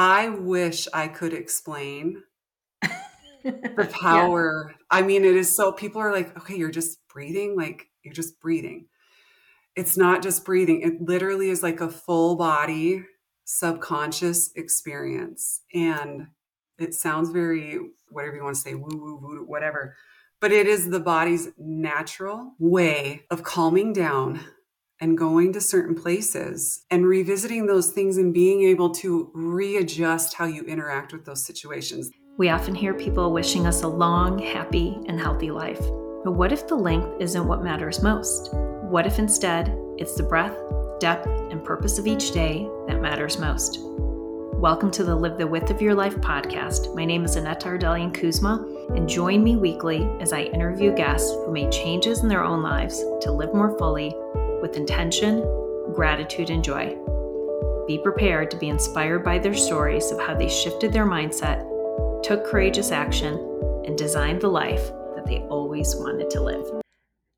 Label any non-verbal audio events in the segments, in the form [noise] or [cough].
I wish I could explain the [laughs] power. Yeah. I mean, it is so people are like, okay, you're just breathing, like you're just breathing. It's not just breathing, it literally is like a full body subconscious experience. And it sounds very, whatever you want to say, woo woo woo, whatever. But it is the body's natural way of calming down and going to certain places and revisiting those things and being able to readjust how you interact with those situations. We often hear people wishing us a long, happy, and healthy life. But what if the length isn't what matters most? What if instead it's the breadth, depth, and purpose of each day that matters most? Welcome to the Live the Width of Your Life podcast. My name is Annette Ardelian Kuzma, and join me weekly as I interview guests who made changes in their own lives to live more fully with intention, gratitude, and joy. Be prepared to be inspired by their stories of how they shifted their mindset took courageous action, and designed the life that they always wanted to live.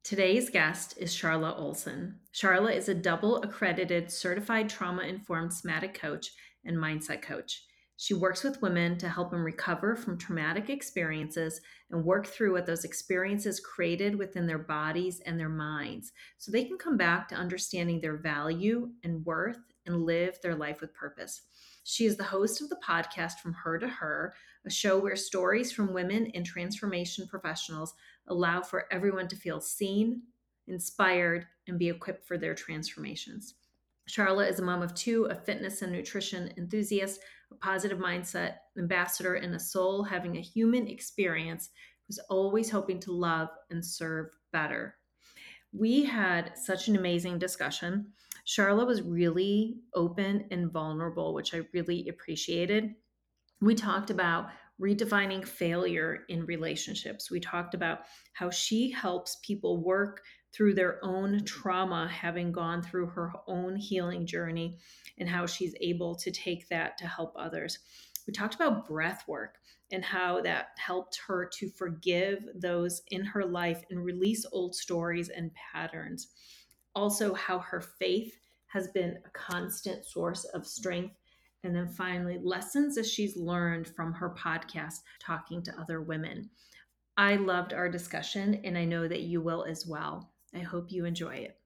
Today's guest is Charla Olson. Charla is a double accredited certified trauma informed somatic coach and mindset coach. She works with women to help them recover from traumatic experiences and work through what those experiences created within their bodies and their minds so they can come back to understanding their value and worth and live their life with purpose. She is the host of the podcast From Her to Her, a show where stories from women and transformation professionals allow for everyone to feel seen, inspired, and be equipped for their transformations. Charla is a mom of two, a fitness and nutrition enthusiast, a positive mindset ambassador, and a soul having a human experience who's always hoping to love and serve better. We had such an amazing discussion. Charla was really open and vulnerable, which I really appreciated. We talked about redefining failure in relationships. We talked about how she helps people work through their own trauma, having gone through her own healing journey, and how she's able to take that to help others. We talked about breath work and how that helped her to forgive those in her life and release old stories and patterns also how her faith has been a constant source of strength. And then finally, lessons that she's learned from her podcast, talking to other women. I loved our discussion, and I know that you will as well. I hope you enjoy it.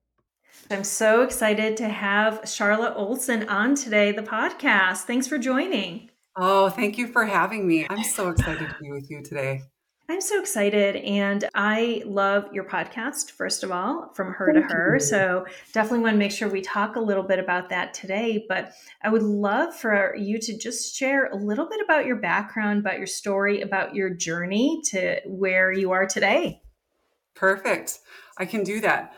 I'm so excited to have Charla Olson on today, the podcast. Thanks for joining. Oh, thank you for having me. I'm so [laughs] excited to be with you today. I'm so excited. And I love your podcast, first of all, from her Thank to her. You. So definitely want to make sure we talk a little bit about that today. But I would love for you to just share a little bit about your background, about your story, about your journey to where you are today. Perfect. I can do that.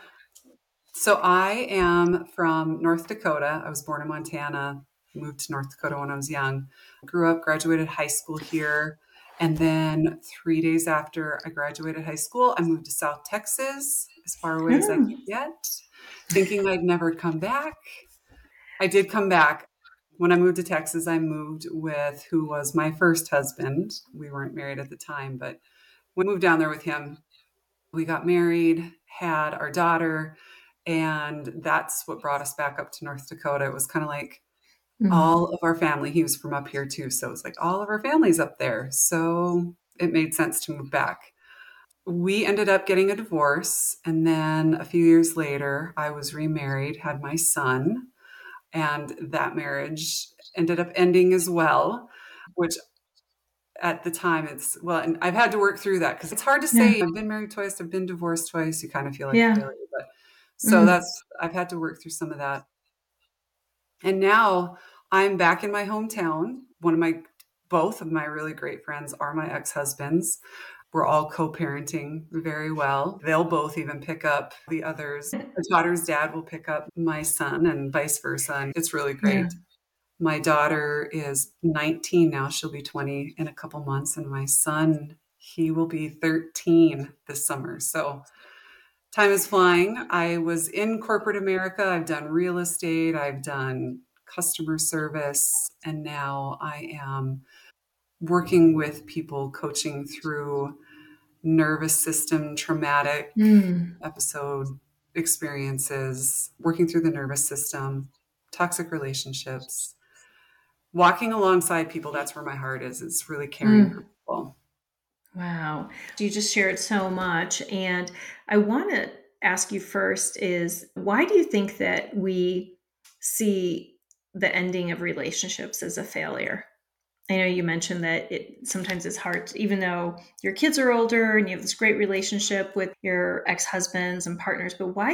So I am from North Dakota. I was born in Montana, moved to North Dakota when I was young. Grew up, graduated high school here and then three days after I graduated high school, I moved to South Texas, as far away as I hmm. could get, thinking I'd never come back. I did come back. When I moved to Texas, I moved with who was my first husband. We weren't married at the time, but we moved down there with him. We got married, had our daughter, and that's what brought us back up to North Dakota. It was kind of like Mm-hmm. All of our family, he was from up here too. So it's like all of our family's up there. So it made sense to move back. We ended up getting a divorce. And then a few years later, I was remarried, had my son, and that marriage ended up ending as well, which at the time it's well and i've had to work through that because it's hard to say yeah. i've been married twice i've been divorced twice you kind of feel like yeah. failure but so mm that's i've had to work through some of that and now I'm back in my hometown. One of my, both of my really great friends are my ex husbands. We're all co parenting very well. They'll both even pick up the others. [laughs] The daughter's dad will pick up my son and vice versa. And it's really great. Yeah. My daughter is 19 now. She'll be 20 in a couple months. And my son, he will be 13 this summer. So time is flying. I was in corporate America. I've done real estate, I've done customer service, and now I am working with people coaching through nervous system traumatic mm. episode experiences, working through the nervous system, toxic relationships, walking alongside people, that's where my heart is. It's really caring mm. for people. Wow. You just shared so much. And I want to ask you first is why do you think that we see the ending of relationships as a failure? I know you mentioned that it sometimes it's hard, to, even though your kids are older and you have this great relationship with your ex husbands and partners. But why?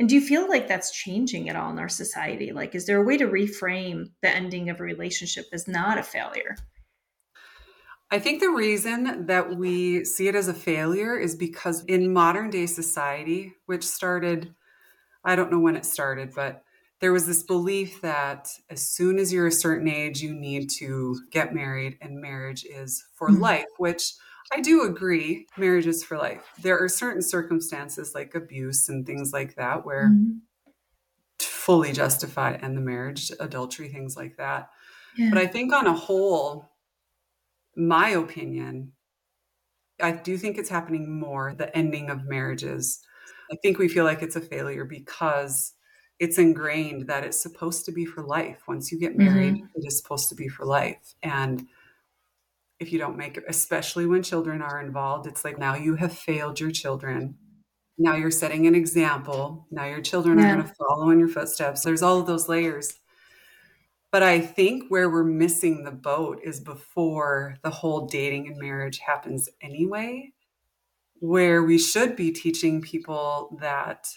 And do you feel like that's changing at all in our society? Like, is there a way to reframe the ending of a relationship as not a failure? I think the reason that we see it as a failure is because in modern day society, which started, I don't know when it started, but there was this belief that as soon as you're a certain age, you need to get married, and marriage is for mm-hmm. life, which I do agree, marriage is for life. There are certain circumstances like abuse and things like that where mm-hmm. fully justified and the marriage, adultery, things like that. Yeah. But I think on a whole, my opinion, I do think it's happening more the ending of marriages. I think we feel like it's a failure because it's ingrained that it's supposed to be for life. Once you get married, mm-hmm. it is supposed to be for life. And if you don't make it, especially when children are involved, it's like now you have failed your children. Now you're setting an example. Now your children yeah. are going to follow in your footsteps. There's all of those layers. But I think where we're missing the boat is before the whole dating and marriage happens anyway, where we should be teaching people that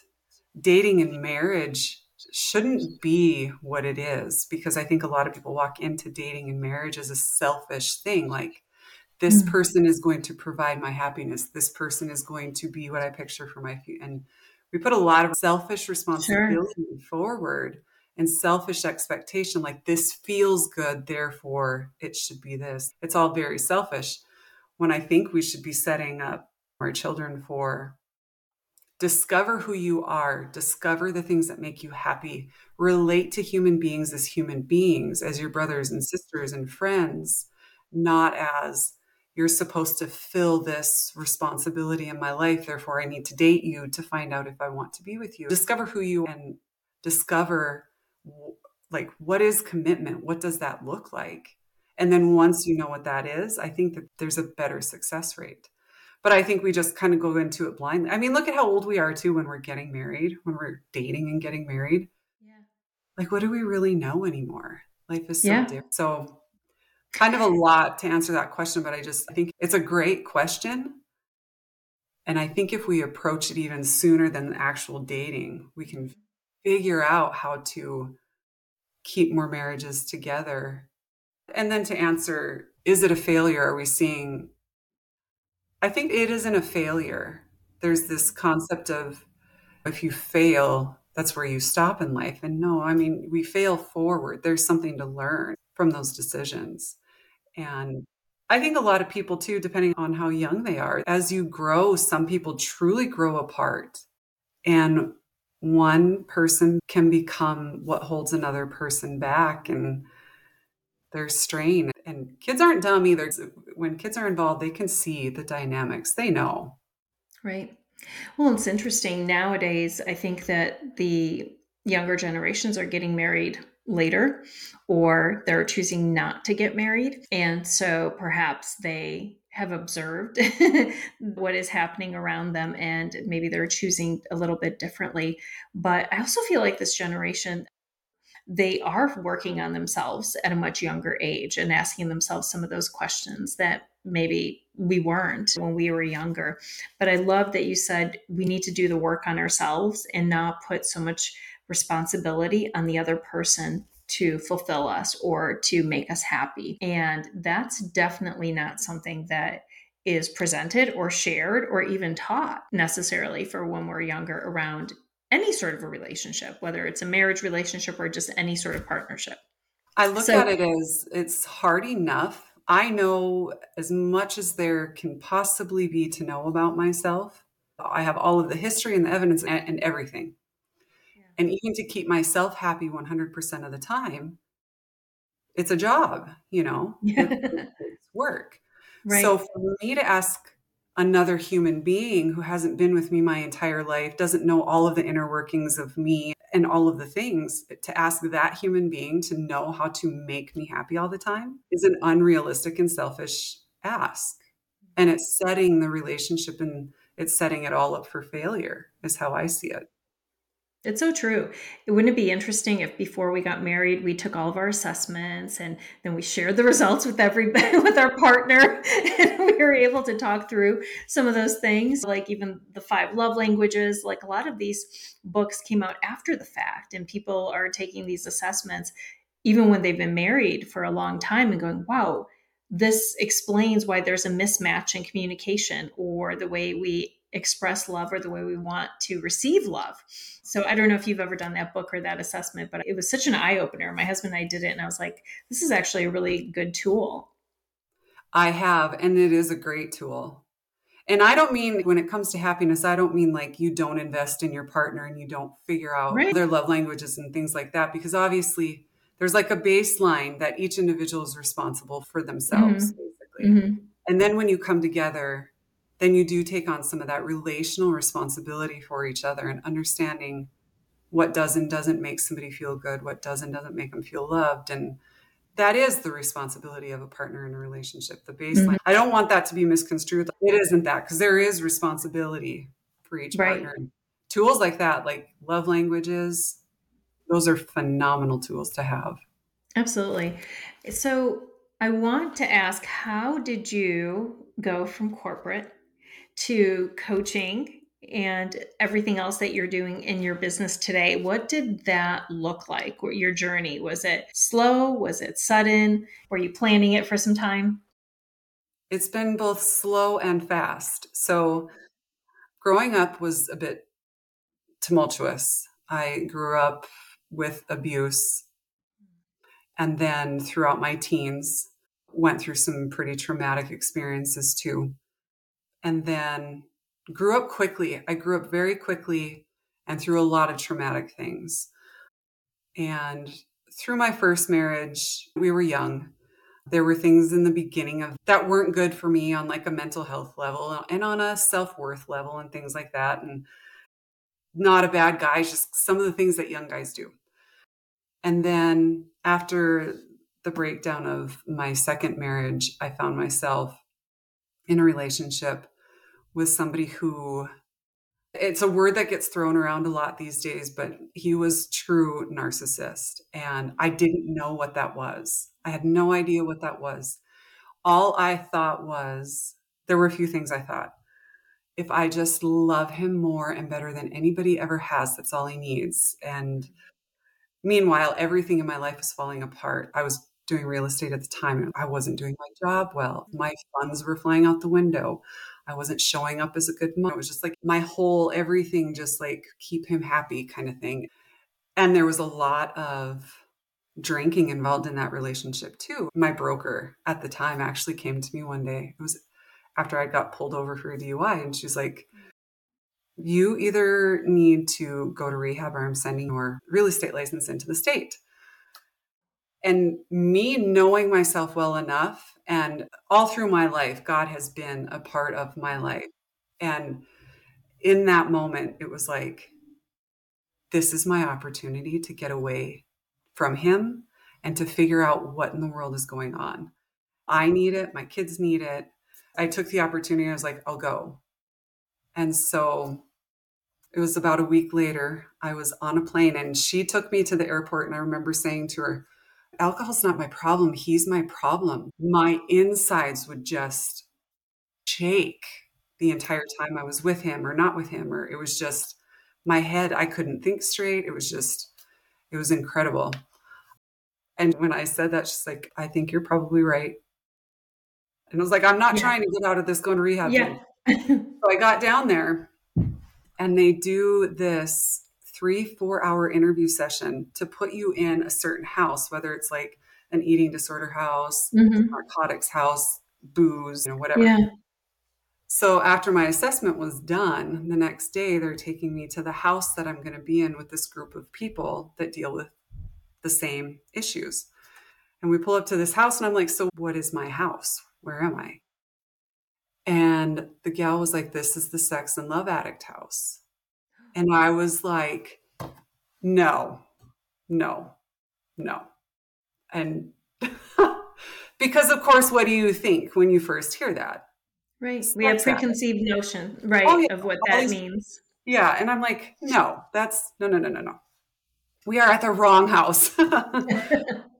dating and marriage shouldn't be what it is because I think a lot of people walk into dating and marriage as a selfish thing. Like, this mm-hmm. person is going to provide my happiness. This person is going to be what I picture for my future. And we put a lot of selfish responsibility sure. forward and selfish expectation like this feels good, therefore it should be this. It's all very selfish when I think we should be setting up our children for Discover who you are, discover the things that make you happy, relate to human beings as human beings, as your brothers and sisters and friends, not as you're supposed to fill this responsibility in my life. Therefore, I need to date you to find out if I want to be with you. Discover who you and discover like what is commitment? What does that look like? And then once you know what that is, I think that there's a better success rate but I think we just kind of go into it blindly. I mean, look at how old we are too when we're getting married, when we're dating and getting married. Yeah. Like, what do we really know anymore? Life is so yeah. different. So, kind of a lot to answer that question, but I just I think it's a great question. And I think if we approach it even sooner than actual dating, we can mm-hmm. figure out how to keep more marriages together. And then to answer, is it a failure? Are we seeing I think it isn't a failure. There's this concept of if you fail, that's where you stop in life. And no, I mean, we fail forward. There's something to learn from those decisions. And I think a lot of people, too, depending on how young they are, as you grow, some people truly grow apart. And one person can become what holds another person back. And there's strain. And kids aren't dumb either. When kids are involved, they can see the dynamics, they know. Right. Well, it's interesting. Nowadays, I think that the younger generations are getting married later or they're choosing not to get married. And so perhaps they have observed [laughs] what is happening around them and maybe they're choosing a little bit differently. But I also feel like this generation, they are working on themselves at a much younger age and asking themselves some of those questions that maybe we weren't when we were younger. But I love that you said we need to do the work on ourselves and not put so much responsibility on the other person to fulfill us or to make us happy. And that's definitely not something that is presented or shared or even taught necessarily for when we're younger around any sort of a relationship, whether it's a marriage relationship or just any sort of partnership. I look so, at it as it's hard enough. I know as much as there can possibly be to know about myself. I have all of the history and the evidence and, and everything. Yeah. And even to keep myself happy 100% of the time, it's a job, you know, yeah. [laughs] it's work. Right. So for me to ask another human being who hasn't been with me my entire life, doesn't know all of the inner workings of me, and all of the things to ask that human being to know how to make me happy all the time is an unrealistic and selfish ask. And it's setting the relationship and it's setting it all up for failure is how i see it it's so true. It wouldn't it be interesting if before we got married, we took all of our assessments and then we shared the results with every [laughs] with our partner, and we were able to talk through some of those things, like even the five love languages. Like a lot of these books came out after the fact, and people are taking these assessments even when they've been married for a long time and going, "Wow, this explains why there's a mismatch in communication or the way we express love or the way we want to receive love. So I don't know if you've ever done that book or that assessment, but it was such an eye opener. My husband and I did it, and I was like, this is actually a really good tool. I have, and it is a great tool. And I don't mean when it comes to happiness, I don't mean like you don't invest in your partner and you don't figure out right. their love languages and things like that, because obviously there's like a baseline that each individual is responsible for themselves, mm-hmm. basically. Mm-hmm. And then when you come together, then you do take on some of that relational responsibility for each other and understanding what does and doesn't make somebody feel good, what does and doesn't make them feel loved. And that is the responsibility of a partner in a relationship, the baseline. Mm-hmm. I don't want that to be misconstrued. It isn't that because there is responsibility for each right. partner. Tools like that, like love languages, those are phenomenal tools to have. Absolutely. So I want to ask how did you go from corporate to coaching and everything else that you're doing in your business today. What did that look like? Your journey was it slow? Was it sudden? Were you planning it for some time? It's been both slow and fast. So, growing up was a bit tumultuous. I grew up with abuse and then throughout my teens went through some pretty traumatic experiences too and then grew up quickly. I grew up very quickly and through a lot of traumatic things. And through my first marriage, we were young. There were things in the beginning of that weren't good for me on like a mental health level and on a self-worth level and things like that and not a bad guy, just some of the things that young guys do. And then after the breakdown of my second marriage, I found myself in a relationship with somebody who it's a word that gets thrown around a lot these days, but he was true narcissist. And I didn't know what that was. I had no idea what that was. All I thought was there were a few things I thought. If I just love him more and better than anybody ever has, that's all he needs. And meanwhile, everything in my life was falling apart. I was doing real estate at the time and I wasn't doing my job well. My funds were flying out the window. I wasn't showing up as a good mom. It was just like my whole everything, just like keep him happy kind of thing. And there was a lot of drinking involved in that relationship too. My broker at the time actually came to me one day. It was after I got pulled over for a DUI, and she's like, You either need to go to rehab or I'm sending your real estate license into the state. And me knowing myself well enough and all through my life, God has been a part of my life. And in that moment, it was like, this is my opportunity to get away from Him and to figure out what in the world is going on. I need it. My kids need it. I took the opportunity. I was like, I'll go. And so it was about a week later, I was on a plane and she took me to the airport. And I remember saying to her, alcohol's not my problem. He's my problem. My insides would just shake the entire time I was with him or not with him, or it was just my head, I couldn't think straight. It was just, it was incredible. And when I said that, she's like, I think you're probably right. And I was like, I'm not yeah. trying to get out of this going to rehab. Yeah. so I got down there and they do this three, four hour interview session to put you in a certain house, whether it's like an eating disorder house, mm-hmm. narcotics house, booze, you know, whatever. Yeah. So after my assessment was done, the next day they're taking me to the house that I'm going to be in with this group of people that deal with the same issues. And we pull up to this house and I'm like, "So what is my house? Where am I?" And the gal was like, "This is the sex and love addict house." And I was like, No, no, no. And [laughs] because, of course, what do you think when you first hear that? Right. We have preconceived that? notion, right, oh, yeah. of what that means. Yeah. And I'm like, hmm. no, that's no, no, no, no, no. We are at the wrong house. [laughs] [laughs]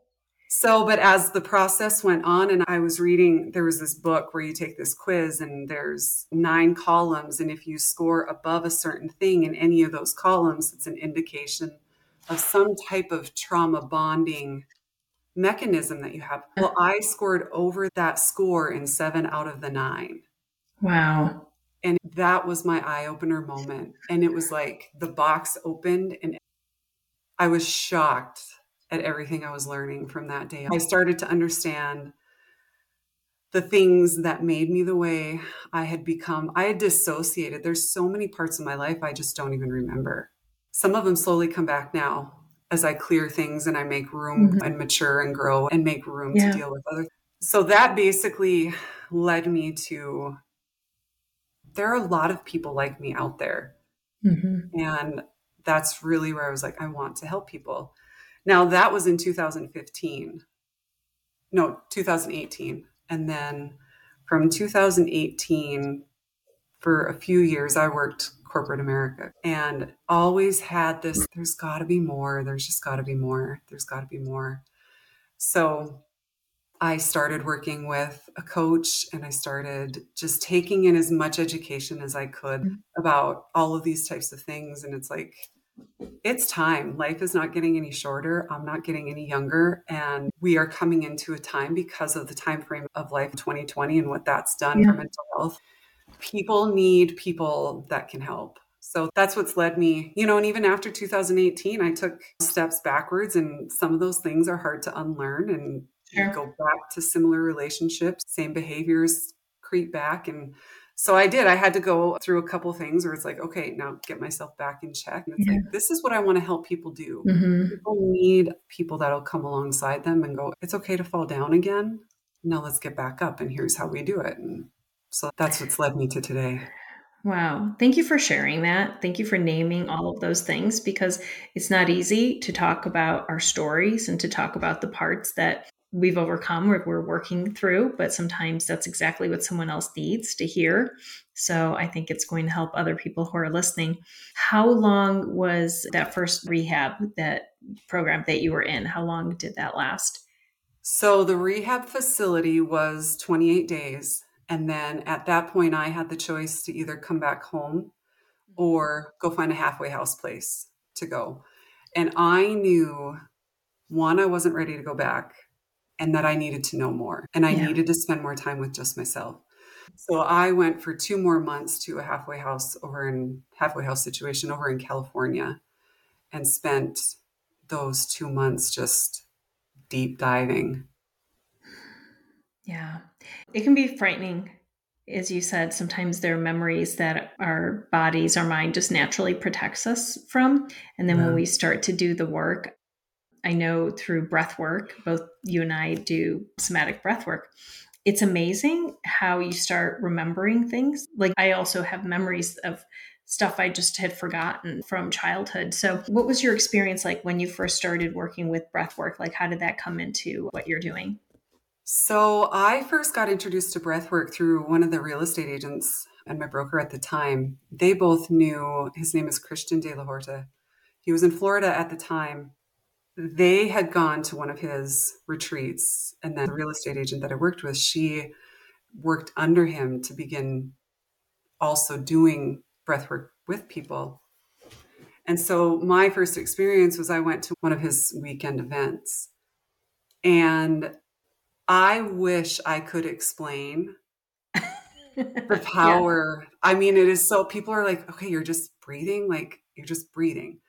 so, but as the process went on, and I was reading, there was this book where you take this quiz and there's nine columns. And if you score above a certain thing in any of those columns, it's an indication of some type of trauma bonding mechanism that you have. Uh-huh. Well, I scored over that score in seven out of the nine. Wow. And that was my eye opener moment. And it was like the box opened and I was shocked at everything I was learning from that day. I started to understand the things that made me the way I had become. I had dissociated. There's so many parts of my life I just don't even remember. Some of them slowly come back now as I clear things and I make room mm-hmm. and mature and grow and make room yeah. to deal with other. So that basically led me to there are a lot of people like me out there. Mm-hmm. And that's really where I was like, I want to help people. Now, that was in 2015. No, 2018. And then from 2018, for a few years, I worked corporate America and always had this there's got to be more. There's just got to be more. There's got to be more. So I started working with a coach and I started just taking in as much education as I could mm-hmm. about all of these types of things. And it's like, it's time. Life is not getting any shorter. I'm not getting any younger. And we are coming into a time because of the time frame of life 2020 and what that's done yeah. for mental health. People need people that can help. So that's what's led me, you know, and even after 2018, I took steps backwards, and some of those things are hard to unlearn. And sure. go back to similar relationships, same behaviors creep back. And so I did. I had to go through a couple things where it's like, okay, now get myself back in check. And it's yeah. like, this is what I want to help people do. Mm-hmm. People need people that'll come alongside them and go, it's okay to fall down again. Now let's get back up. And here's how we do it. And so that's what's led me to today. Wow. Thank you for sharing that. Thank you for naming all of those things because it's not easy to talk about our stories and to talk about the parts that we've overcome or we're working through, but sometimes that's exactly what someone else needs to hear. So I think it's going to help other people who are listening. How long was that first rehab, that program that you were in? How long did that last? So the rehab facility was 28 days. And then at that point, I had the choice to either come back home mm-hmm. or go find a halfway house place to go. And I knew one, I wasn't ready to go back and that I needed to know more and I yeah. needed to spend more time with just myself. So I went for two more months to a halfway house over in halfway house situation over in California and spent those two months just deep diving. Yeah. It can be frightening. As you said, sometimes there are memories that our bodies, our mind just naturally protects us from. And then yeah. when we start to do the work, I know through breath work, both you and I do somatic breath work. It's amazing how you start remembering things. Like I also have memories of stuff I just had forgotten from childhood. So, what was your experience like when you first started working with breath work? Like, how did that come into what you're doing? So, I first got introduced to breath work through one of the real estate agents and my broker at the time. They both knew his name is Christian De La Huerta. He was in Florida at the time they had gone to one of his retreats and then the real estate agent that i worked with she worked under him to begin also doing breath work with people. And so my first experience was i went to one of his weekend events and i wish i could explain [laughs] the power. Yeah. i mean it is so people are like okay you're just breathing like you're just breathing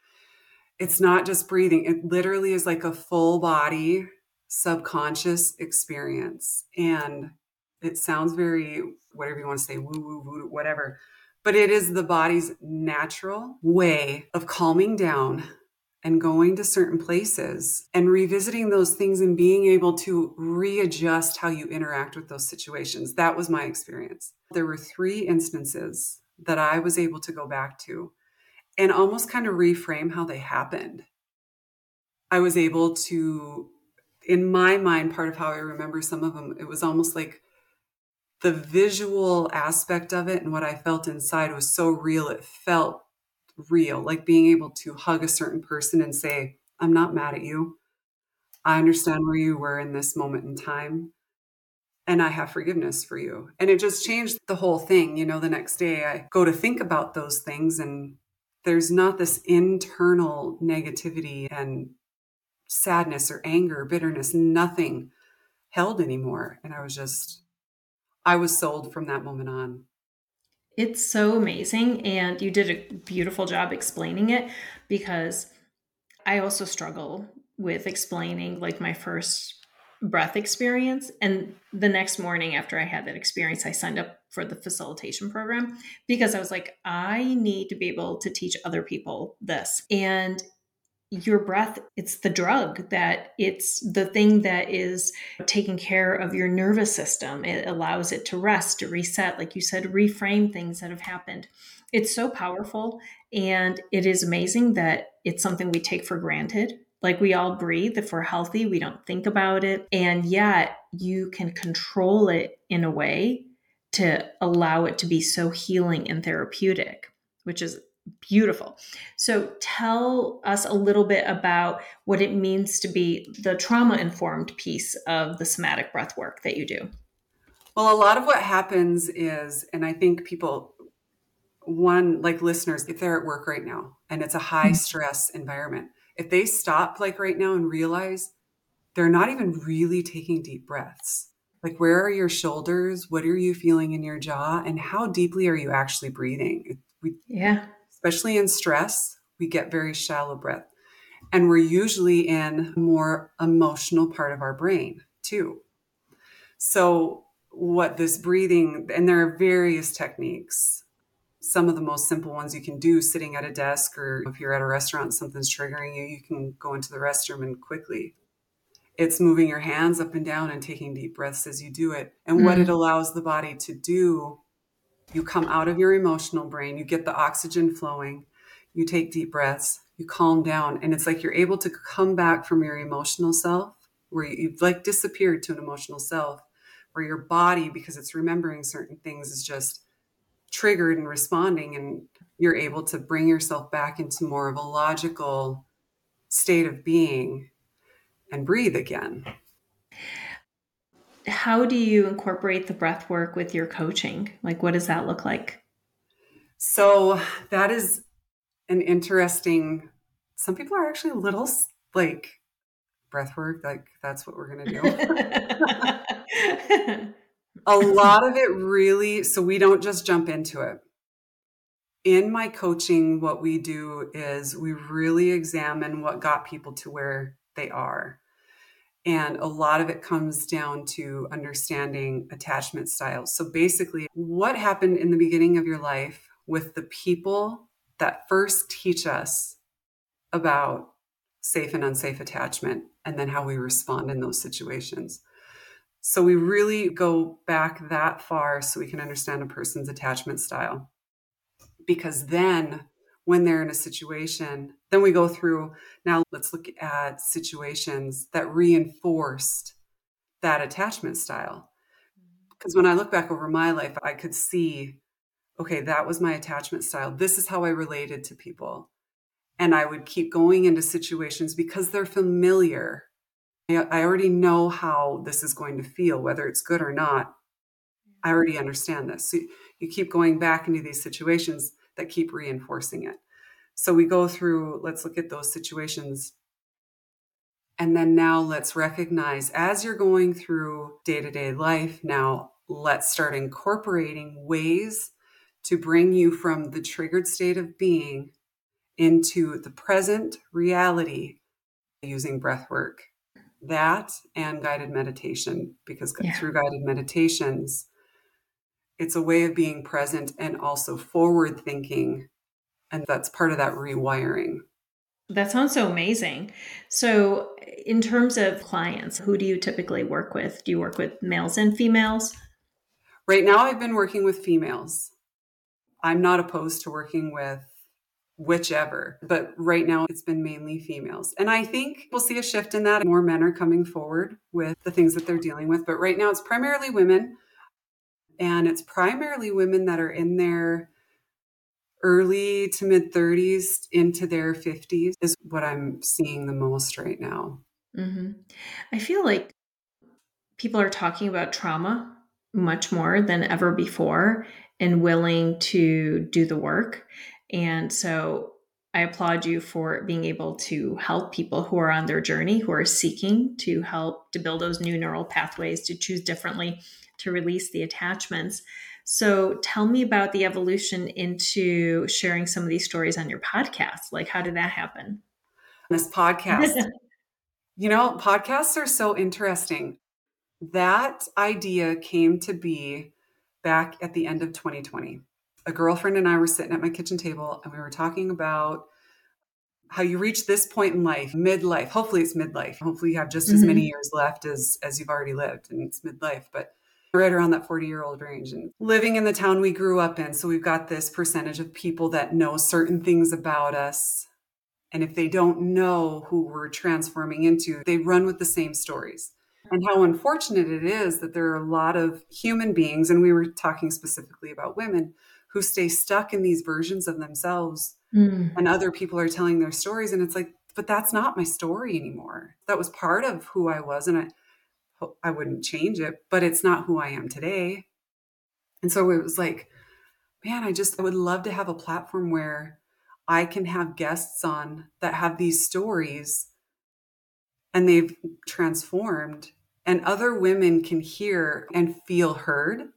it's not just breathing, it literally is like a full body subconscious experience. And it sounds very, whatever you want to say, woo woo woo, whatever. But it is the body's natural way of calming down and going to certain places and revisiting those things and being able to readjust how you interact with those situations. That was my experience. There were three instances that I was able to go back to and almost kind of reframe how they happened. I was able to, in my mind, part of how I remember some of them, it was almost like the visual aspect of it and what I felt inside was so real. It felt real, like being able to hug a certain person and say, I'm not mad at you. I understand where you were in this moment in time and I have forgiveness for you. And it just changed the whole thing. You know, the next day I go to think about those things and there's not this internal negativity and sadness or anger bitterness, nothing held anymore. And I was just, I was sold from that moment on. It's so amazing. And you did a beautiful job explaining it because I also struggle with explaining like my first breath experience. And the next morning after I had that experience, I signed up for the facilitation program because I was like, I need to be able to teach other people this. And your breath it's the drug that it's the thing that is taking care of your nervous system. It allows it to rest to reset like you said reframe things that have happened. It's so powerful and it is amazing that it's something we take for granted. Like we all breathe. If we're healthy we don't think about it. And yet you can control it in a way to allow it to be so healing and therapeutic which is beautiful. So tell us a little bit about what it means to be the trauma informed piece of the somatic breath work that you do. Well, a lot of what happens is, and I think people, one, like listeners, if they're at work right now and it's a high mm-hmm. stress environment, if they stop like right now and realize they're not even really taking deep breaths, like where are your shoulders? What are you feeling in your jaw? And how deeply are you actually breathing? We, yeah especially in stress, we get very shallow breath. And we're usually in more emotional part of our brain too. So, what this breathing, and there are various techniques. Some of the most simple ones you can do sitting at a desk, or if you're at a restaurant, something's triggering you, you can go into the restroom and quickly. It's moving your hands up and down and taking deep breaths as you do it. And mm-hmm. what it allows the body to do you come out of your emotional brain, you get the oxygen flowing, you take deep breaths, you calm down, and it's like you're able to come back from your emotional self where you've like disappeared to an emotional self where your body because it's remembering certain things is just triggered and responding and you're able to bring yourself back into more of a logical state of being and breathe again how do you incorporate the breath work with your coaching? Like, what does that look like? So, that is an interesting. Some people are actually a little like breath work, like, that's what we're going to do. [laughs] a lot of it really, so we don't just jump into it. In my coaching, what we do is we really examine what got people to where they are. And a lot of it comes down to understanding attachment styles. So basically, what happened in the beginning of your life with the people that first teach us about safe and unsafe attachment, and then how we respond in those situations. So we really go back that far so we can understand a person's attachment style. Because then when they're in a situation. Then we go through now, let's look at situations that reinforced that attachment style. Mm-hmm. Because when I look back over my life, I could see, okay, that was my attachment style. This is how I related to people. And I would keep going into situations because they're familiar. I already know how this is going to feel, whether it's good or not. I mm-hmm. already understand this. So you keep going back into these situations that keep reinforcing it. So we go through, let's look at those situations. And then now let's recognize as you're going through day to day life, now let's start incorporating ways to bring you from the triggered state of being into the present reality using breath work. That and guided meditation, because yeah. through guided meditations, it's a way of being present and also forward thinking. And that's part of that rewiring. That sounds so amazing. So, in terms of clients, who do you typically work with? Do you work with males and females? Right now, I've been working with females. I'm not opposed to working with whichever. But right now it's been mainly females. And I think we'll see a shift in that. More men are coming forward with the things that they're dealing with. But right now it's primarily women. And it's primarily women that are in their early to mid 30s into their 50s is what I'm seeing the most right now. Mm-hmm. I feel like people are talking about trauma much more than ever before and willing to do the work. And so I applaud you for being able to help people who are on their journey, who are seeking to help to build those new neural pathways, to choose differently, to release the attachments. So tell me about the evolution into sharing some of these stories on your podcast. Like, how did that happen? This podcast. [laughs] you know, podcasts are so interesting. That idea came to be back at the end of 2020. A girlfriend and I were sitting at my kitchen table and we were talking about how you reach this point in life, midlife. Hopefully it's midlife. Hopefully you have just as mm-hmm. many years left as as you've already lived and it's midlife, but right around that 40 year old range and living in the town we grew up in. So we've got this percentage of people that know certain things about us. And if they don't know who we're transforming into, they run with the same stories and how unfortunate it is that there are a lot of human beings, and we were talking specifically about women, who stay stuck in these versions of themselves, mm. and other people are telling their stories. And it's like, but that's not my story anymore. That was part of who I was, and I, I wouldn't change it, but it's not who I am today. And so it was like, man, I just I would love to have a platform where I can have guests on that have these stories and they've transformed and other women can hear and feel heard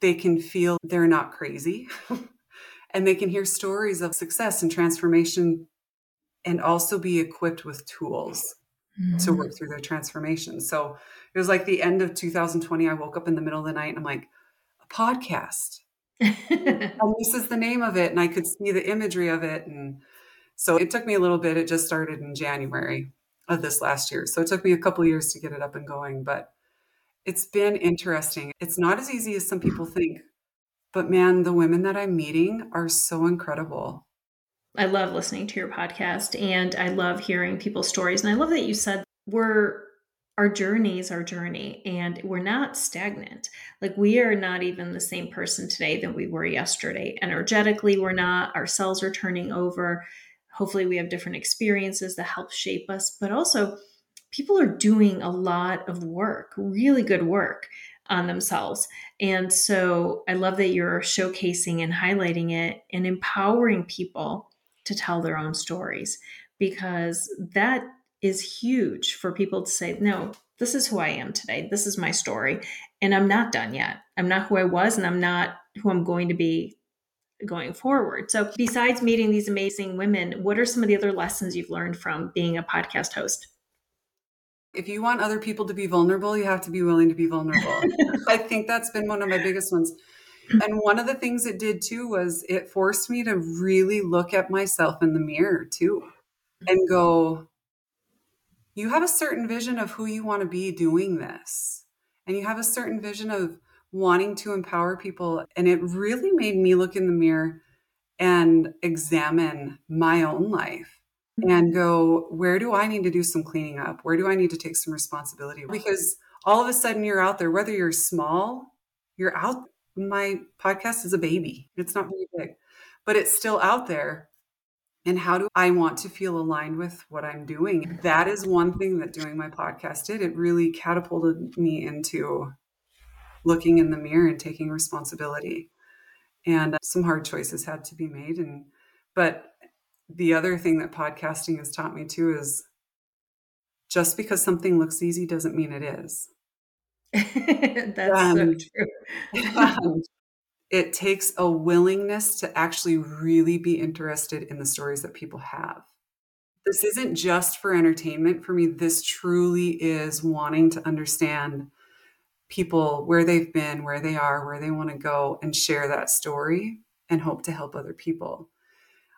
they can feel they're not crazy [laughs] and they can hear stories of success and transformation and also be equipped with tools mm-hmm. to work through their transformation so it was like the end of 2020 i woke up in the middle of the night and i'm like a podcast [laughs] and this is the name of it and i could see the imagery of it and so it took me a little bit it just started in january of this last year. So it took me a couple years to get it up and going, but it's been interesting. It's not as easy as some people think, but man, the women that I'm meeting are so incredible. I love listening to your podcast and I love hearing people's stories. And I love that you said we're our journey is our journey and we're not stagnant. Like we are not even the same person today than we were yesterday. Energetically, we're not, our cells are turning over Hopefully, we have different experiences that help shape us, but also people are doing a lot of work, really good work on themselves. And so I love that you're showcasing and highlighting it and empowering people to tell their own stories because that is huge for people to say, no, this is who I am today. This is my story. And I'm not done yet. I'm not who I was, and I'm not who I'm going to be going forward. So, besides meeting these amazing women, what are some of the other lessons you've learned from being a podcast host? If you want other people to be vulnerable, you have to be willing to be vulnerable. [laughs] I think that's been one of my biggest ones. [laughs] And one of the things it did too was it forced me to really look at myself in the mirror too and go, you have a certain vision of who you want to be doing this. And you have a certain vision of wanting to empower people. And it really made me look in the mirror and examine my own life and go, where do I need to do some cleaning up? Where do I need to take some responsibility? Because all of a sudden you're out there, whether you're small, you're out. My podcast is a baby, it's not very big, but it's still out there. And how do I want to feel aligned with what I'm doing? That is one thing that doing my podcast did. It really catapulted me into looking in the mirror and taking responsibility. And uh, some hard choices had to be made. And, but the other thing that podcasting has taught me too is just because something looks easy doesn't mean it is. [laughs] That's um, so true. [laughs] [laughs] it takes a willingness to actually really be interested in the stories that people have. This isn't just for entertainment for me. This truly is wanting to understand people where they've been, where they are, where they want to go, and share that story and hope to help other people.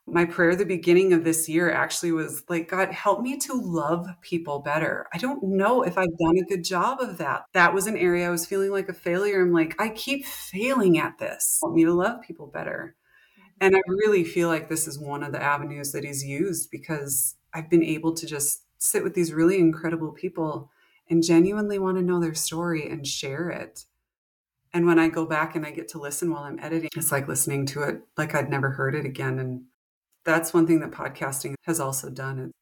My prayer at the beginning of this year actually was like, God, help me to love people better. I don't know if I've done a good job of that. That was an area I was feeling like a failure. I'm like, I keep failing at this. Help me to love people better. Mm-hmm. And I really feel like this is one of the avenues that he's used because I've been able to just sit with these really incredible people and genuinely want to know their story and share it. And when I go back and I get to listen while I'm editing, it's like listening to it like I'd never heard it again. And that's one thing that podcasting has also done.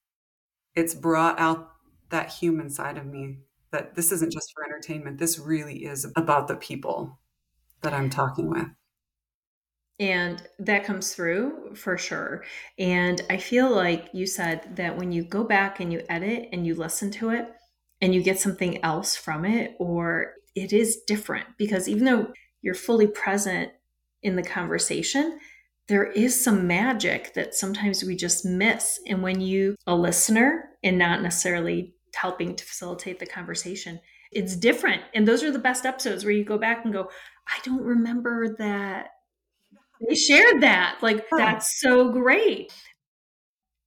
It's brought out that human side of me that this isn't just for entertainment. This really is about the people that I'm talking with. And that comes through for sure. And I feel like you said that when you go back and you edit and you listen to it and you get something else from it, or it is different because even though you're fully present in the conversation, there is some magic that sometimes we just miss. And when you, a listener, and not necessarily helping to facilitate the conversation, it's different. And those are the best episodes where you go back and go, I don't remember that they shared that. Like, that's so great.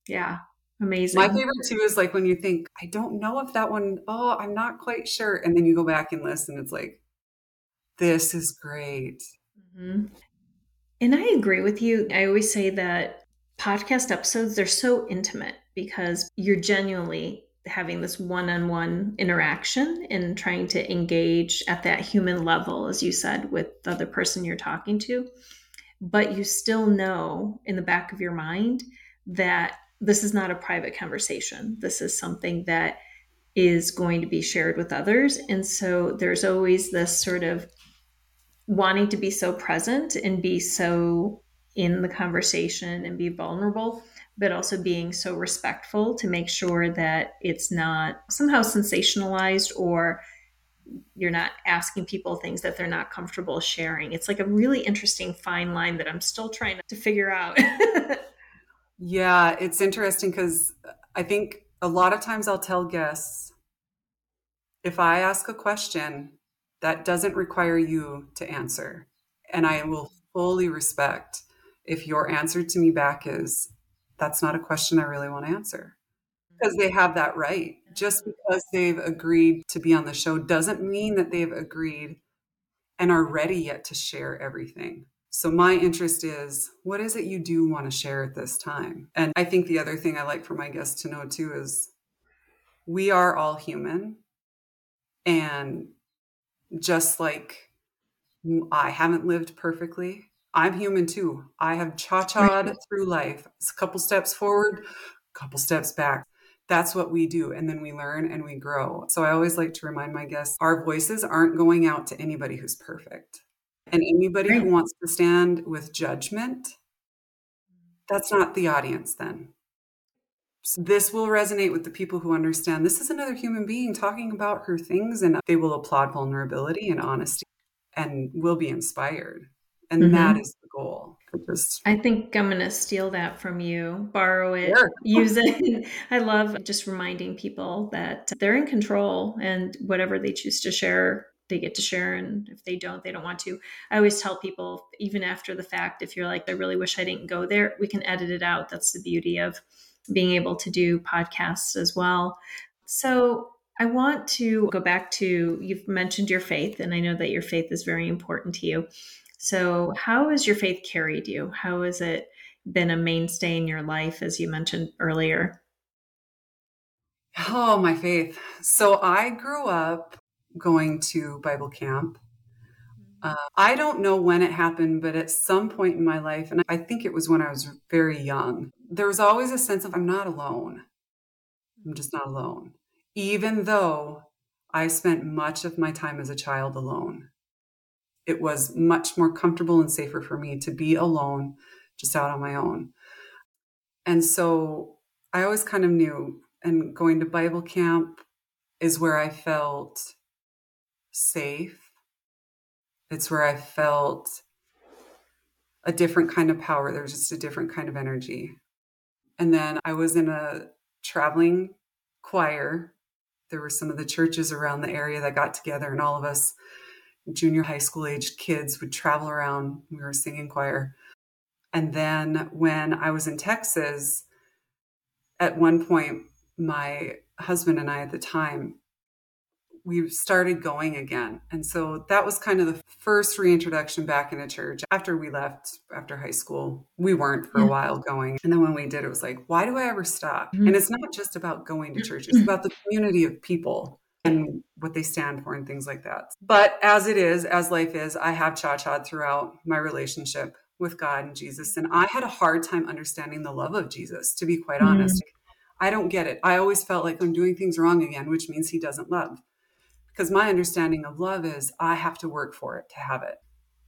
Yeah. Amazing. My favorite too is like when you think, I don't know if that one, oh, I'm not quite sure. And then you go back and listen. It's like, this is great. Mm-hmm. And I agree with you. I always say that podcast episodes, they're so intimate because you're genuinely having this one on one interaction and trying to engage at that human level, as you said, with the other person you're talking to but you still know in the back of your mind that this is not a private conversation. This is something that is going to be shared with others. And so there's always this sort of wanting to be so present and be so in the conversation and be vulnerable, but also being so respectful to make sure that it's not somehow sensationalized or you're not asking people things that they're not comfortable sharing. It's like a really interesting fine line that I'm still trying to figure out. [laughs] yeah, it's interesting because I think a lot of times I'll tell guests if I ask a question that doesn't require you to answer, and I will fully respect if your answer to me back is that's not a question I really want to answer because they have that right. Just because they've agreed to be on the show doesn't mean that they've agreed and are ready yet to share everything. So, my interest is what is it you do want to share at this time? And I think the other thing I like for my guests to know too is we are all human. And just like I haven't lived perfectly, I'm human too. I have cha cha'd [laughs] through life. It's a couple steps forward, a couple steps back that's what we do. And then we learn and we grow. So I always like to remind my guests our voices aren't going out to anybody who's perfect. And anybody who wants to stand with judgment, that's not the audience then. So this will resonate with the people who understand this is another human being talking about her things, and they will applaud vulnerability and honesty and will be inspired. And mm-hmm. that is the goal. Just... I think I'm going to steal that from you, borrow it, sure. [laughs] use it. I love just reminding people that they're in control and whatever they choose to share, they get to share. And if they don't, they don't want to. I always tell people, even after the fact, if you're like, I really wish I didn't go there, we can edit it out. That's the beauty of being able to do podcasts as well. So I want to go back to you've mentioned your faith, and I know that your faith is very important to you. So, how has your faith carried you? How has it been a mainstay in your life, as you mentioned earlier? Oh, my faith. So, I grew up going to Bible camp. Mm-hmm. Uh, I don't know when it happened, but at some point in my life, and I think it was when I was very young, there was always a sense of I'm not alone. I'm mm-hmm. just not alone. Even though I spent much of my time as a child alone it was much more comfortable and safer for me to be alone, just out on my own. And so I always kind of knew, and going to Bible camp is where I felt safe. It's where I felt a different kind of power. There was just a different kind of energy. And then I was in a traveling choir. There were some of the churches around the area that got together, and all of us junior high school aged kids would travel around. We were singing choir. And then when I was in Texas, at one point, my husband and I at the time, we started going again. And so that was kind of the first reintroduction back into church. After we left, after high school, we weren't for a while going. And then when we did, it was like, why do I ever stop? Mm-hmm. And it's not just about going to church, it's about the community of people and what they stand for and things like that. But as it is, as life is, I have cha cha throughout my relationship with God and Jesus. And I had a hard time understanding the love of Jesus, to be quite mm-hmm. honest. I don't get it. I always felt like I'm doing things wrong again, which means he doesn't love. Because my understanding of love is I have to work for it to have it.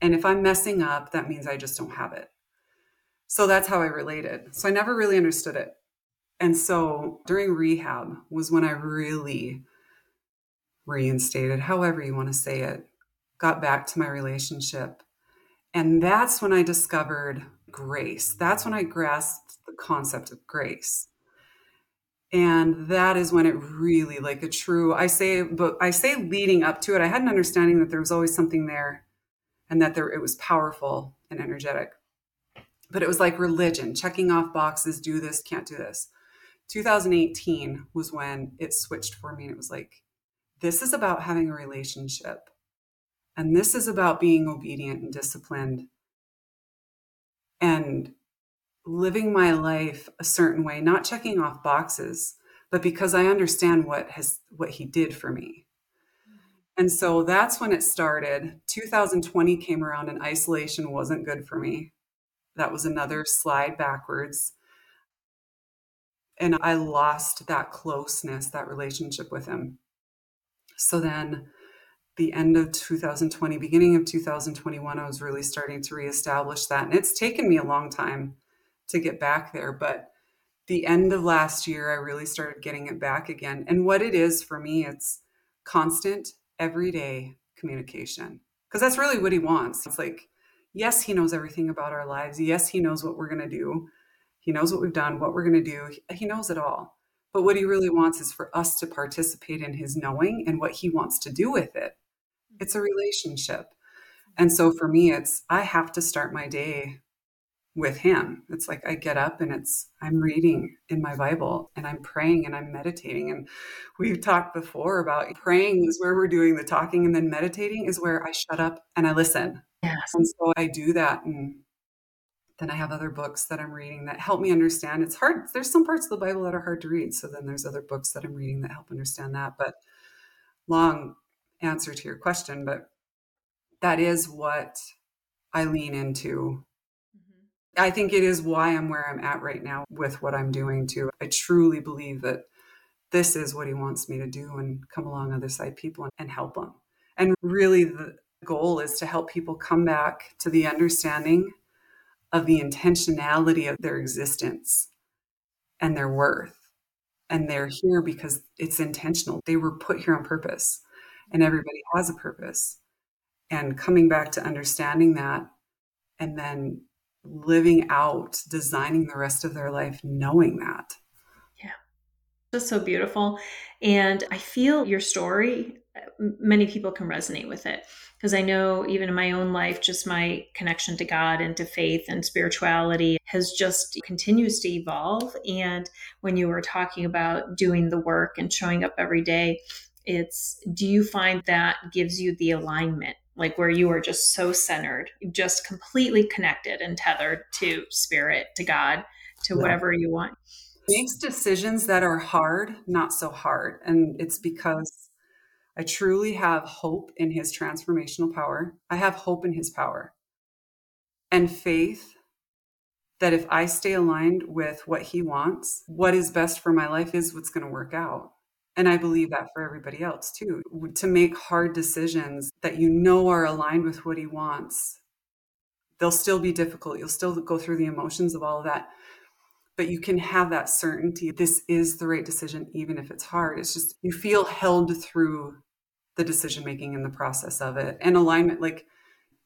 And if I'm messing up, that means I just don't have it. So that's how I related. So I never really understood it. And so during rehab was when I really reinstated, however you want to say it, got back to my relationship. And that's when I discovered grace. That's when I grasped the concept of grace and that is when it really like a true i say but i say leading up to it i had an understanding that there was always something there and that there it was powerful and energetic. But it was like religion checking off boxes do this can't do this. 2018 was when it switched for me and it was like this is about having a relationship and this is about being obedient and disciplined. And living my life a certain way, not checking off boxes, but because I understand what has what he did for me. And so that's when it started. 2020 came around and isolation wasn't good for me. That was another slide backwards. And I lost that closeness, that relationship with him. So then the end of 2020, beginning of 2021, I was really starting to reestablish that. And it's taken me a long time to get back there. But the end of last year, I really started getting it back again. And what it is for me, it's constant, everyday communication. Because that's really what he wants. It's like, yes, he knows everything about our lives. Yes, he knows what we're going to do. He knows what we've done, what we're going to do. He knows it all. But what he really wants is for us to participate in his knowing and what he wants to do with it. It's a relationship. And so for me, it's I have to start my day with him. It's like I get up and it's I'm reading in my Bible and I'm praying and I'm meditating. And we've talked before about praying is where we're doing the talking and then meditating is where I shut up and I listen. Yes. And so I do that and then I have other books that I'm reading that help me understand. It's hard. There's some parts of the Bible that are hard to read. So then there's other books that I'm reading that help understand that. But long answer to your question, but that is what I lean into I think it is why I'm where I'm at right now with what I'm doing too. I truly believe that this is what he wants me to do and come along other side people and help them. And really the goal is to help people come back to the understanding of the intentionality of their existence and their worth. And they're here because it's intentional. They were put here on purpose and everybody has a purpose. And coming back to understanding that and then living out, designing the rest of their life knowing that. Yeah. That's so beautiful. And I feel your story, many people can resonate with it. Because I know even in my own life, just my connection to God and to faith and spirituality has just continues to evolve. And when you were talking about doing the work and showing up every day, it's do you find that gives you the alignment like where you are just so centered, just completely connected and tethered to spirit, to God, to yeah. whatever you want. Makes decisions that are hard not so hard. And it's because I truly have hope in his transformational power. I have hope in his power and faith that if I stay aligned with what he wants, what is best for my life is what's going to work out. And I believe that for everybody else too. To make hard decisions that you know are aligned with what he wants, they'll still be difficult. You'll still go through the emotions of all of that. But you can have that certainty this is the right decision, even if it's hard. It's just you feel held through the decision making in the process of it and alignment, like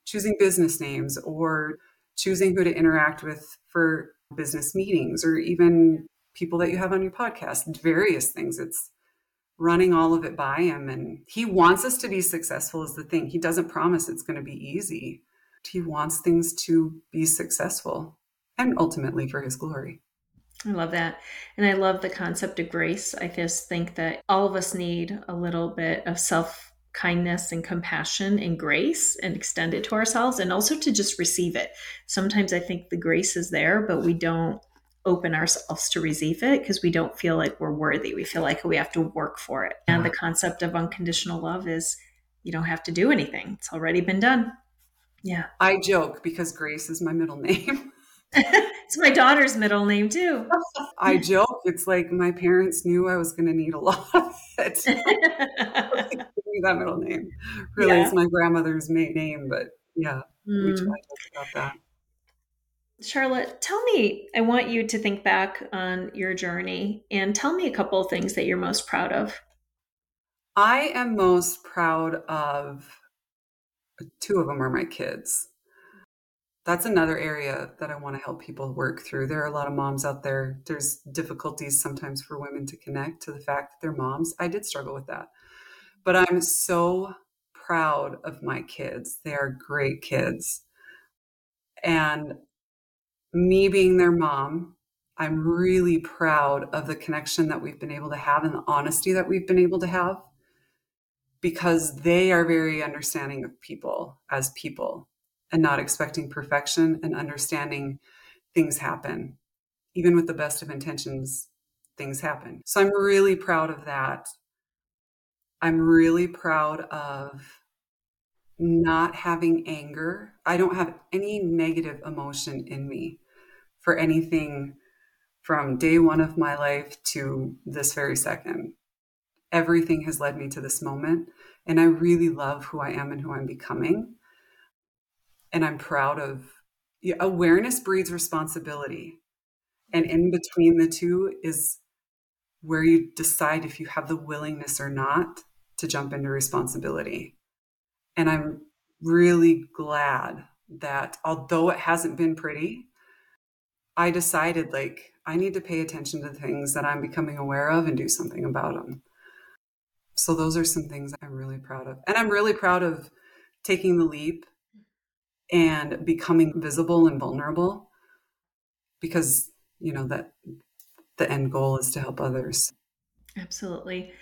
choosing business names or choosing who to interact with for business meetings or even people that you have on your podcast, various things. It's running all of it by him. And he wants us to be successful, is the thing. He doesn't promise it's going to be easy. He wants things to be successful and ultimately for his glory. I love that. And I love the concept of grace. I just think that all of us need a little bit of self kindness and compassion and grace and extend it to ourselves and also to just receive it. Sometimes I think the grace is there, but we don't open ourselves to receive it because we don't feel like we're worthy. We feel like we have to work for it. And the concept of unconditional love is you don't have to do anything, it's already been done. Yeah. I joke because Grace is my middle [laughs] name. [laughs] it's my daughter's middle name too. [laughs] I joke. It's like my parents knew I was going to need a lot of it. that middle name. Really, yeah. it's my grandmother's maiden name, but yeah, mm. we try about that. Charla, tell me, I want you to think back on your journey and tell me a couple of things that you're most proud of. I am most proud of two of them are my kids that's another area that I want to help people work through. There are a lot of moms out there. There's difficulties sometimes for women to connect to the fact that they're moms. I did struggle with that. But I'm so proud of my kids. They are great kids. And me being their mom, I'm really proud of the connection that we've been able to have and the honesty that we've been able to have because they are very understanding of people as people and not expecting perfection and understanding things happen. Even with the best of intentions, things happen. So I'm really proud of that. I'm really proud of not having anger. I don't have any negative emotion in me for anything from day one of my life to this very second. Everything has led me to this moment. And I really love who I am and who I'm becoming and I'm proud of yeah, awareness breeds responsibility. And in between the two is where you decide if you have the willingness or not to jump into responsibility. And I'm really glad that although it hasn't been pretty, I decided like I need to pay attention to things that I'm becoming aware of and do something about them. So those are some things I'm really proud of. And I'm really proud of taking the leap and becoming visible and vulnerable because you know that the end goal is to help others absolutely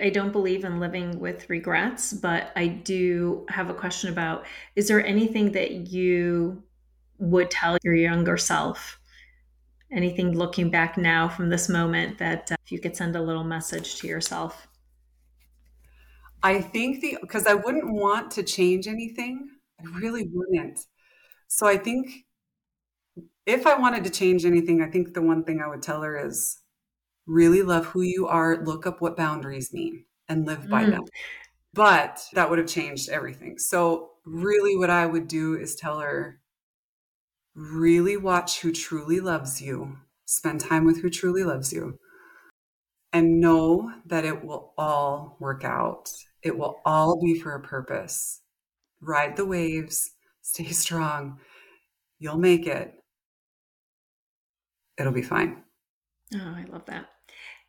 i don't believe in living with regrets but i do have a question about is there anything that you would tell your younger self anything looking back now from this moment that uh, if you could send a little message to yourself i think the because i wouldn't want to change anything I really wouldn't. So I think if I wanted to change anything, I think the one thing I would tell her is really love who you are, look up what boundaries mean and live by mm. them. But that would have changed everything. So, really, what I would do is tell her really watch who truly loves you, spend time with who truly loves you, and know that it will all work out. It will all be for a purpose ride the waves, stay strong. You'll make it. It'll be fine. Oh, I love that.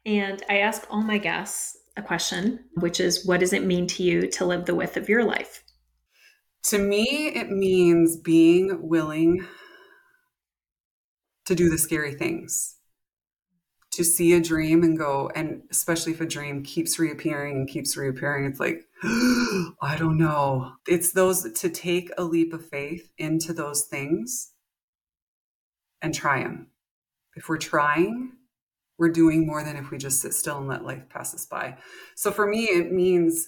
And I ask all my guests a question, which is what does it mean to you to live the width of your life? To me, it means being willing to do the scary things to see a dream and go, and especially if a dream keeps reappearing and keeps reappearing, it's like, [gasps] I don't know. It's those to take a leap of faith into those things and try them. If we're trying, we're doing more than if we just sit still and let life pass us by. So for me, it means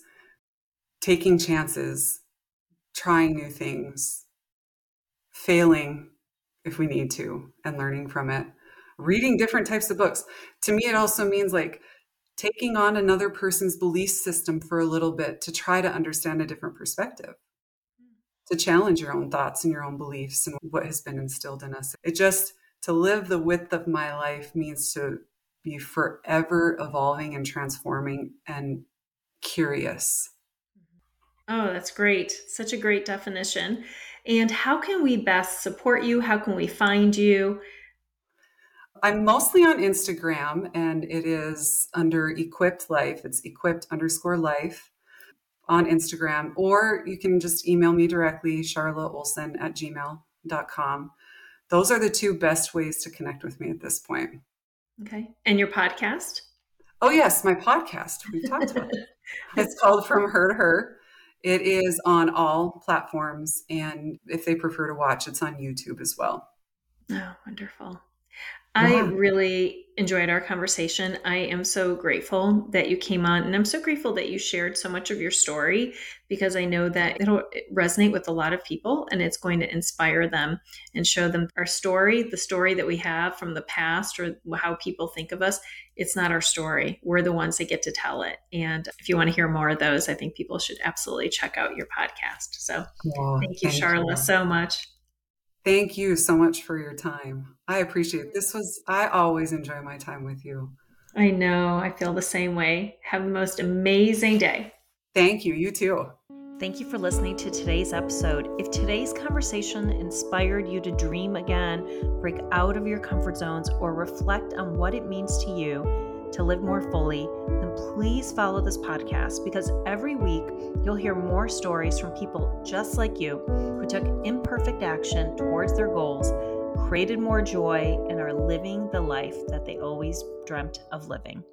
taking chances, trying new things, failing if we need to, and learning from it reading different types of books. To me, it also means like taking on another person's belief system for a little bit to try to understand a different perspective, to challenge your own thoughts and your own beliefs and what has been instilled in us. It just, to live the width of my life means to be forever evolving and transforming and curious. Oh, that's great. Such a great definition. And how can we best support you? How can we find you? I'm mostly on Instagram and it is under equipped life. It's equipped underscore life on Instagram, or you can just email me directly, Charla Olson at gmail.com. Those are the two best ways to connect with me at this point. Okay. And your podcast? Oh, yes, my podcast. We've talked about it. [laughs] It's called From Her to Her. It is on all platforms. And if they prefer to watch, it's on YouTube as well. Oh, wonderful. I really enjoyed our conversation. I am so grateful that you came on, and I'm so grateful that you shared so much of your story because I know that it'll resonate with a lot of people and it's going to inspire them and show them our story, the story that we have from the past or how people think of us. It's not our story. We're the ones that get to tell it. And if you want to hear more of those, I think people should absolutely check out your podcast. So thank you, thank Charla, you. so much. Thank you so much for your time. I appreciate it. This was, I always enjoy my time with you. I know. I feel the same way. Have the most amazing day. Thank you. You too. Thank you for listening to today's episode. If today's conversation inspired you to dream again, break out of your comfort zones, or reflect on what it means to you to live more fully, then please follow this podcast because every week you'll hear more stories from people just like you who took imperfect action towards their goals, created more joy, and are living the life that they always dreamt of living.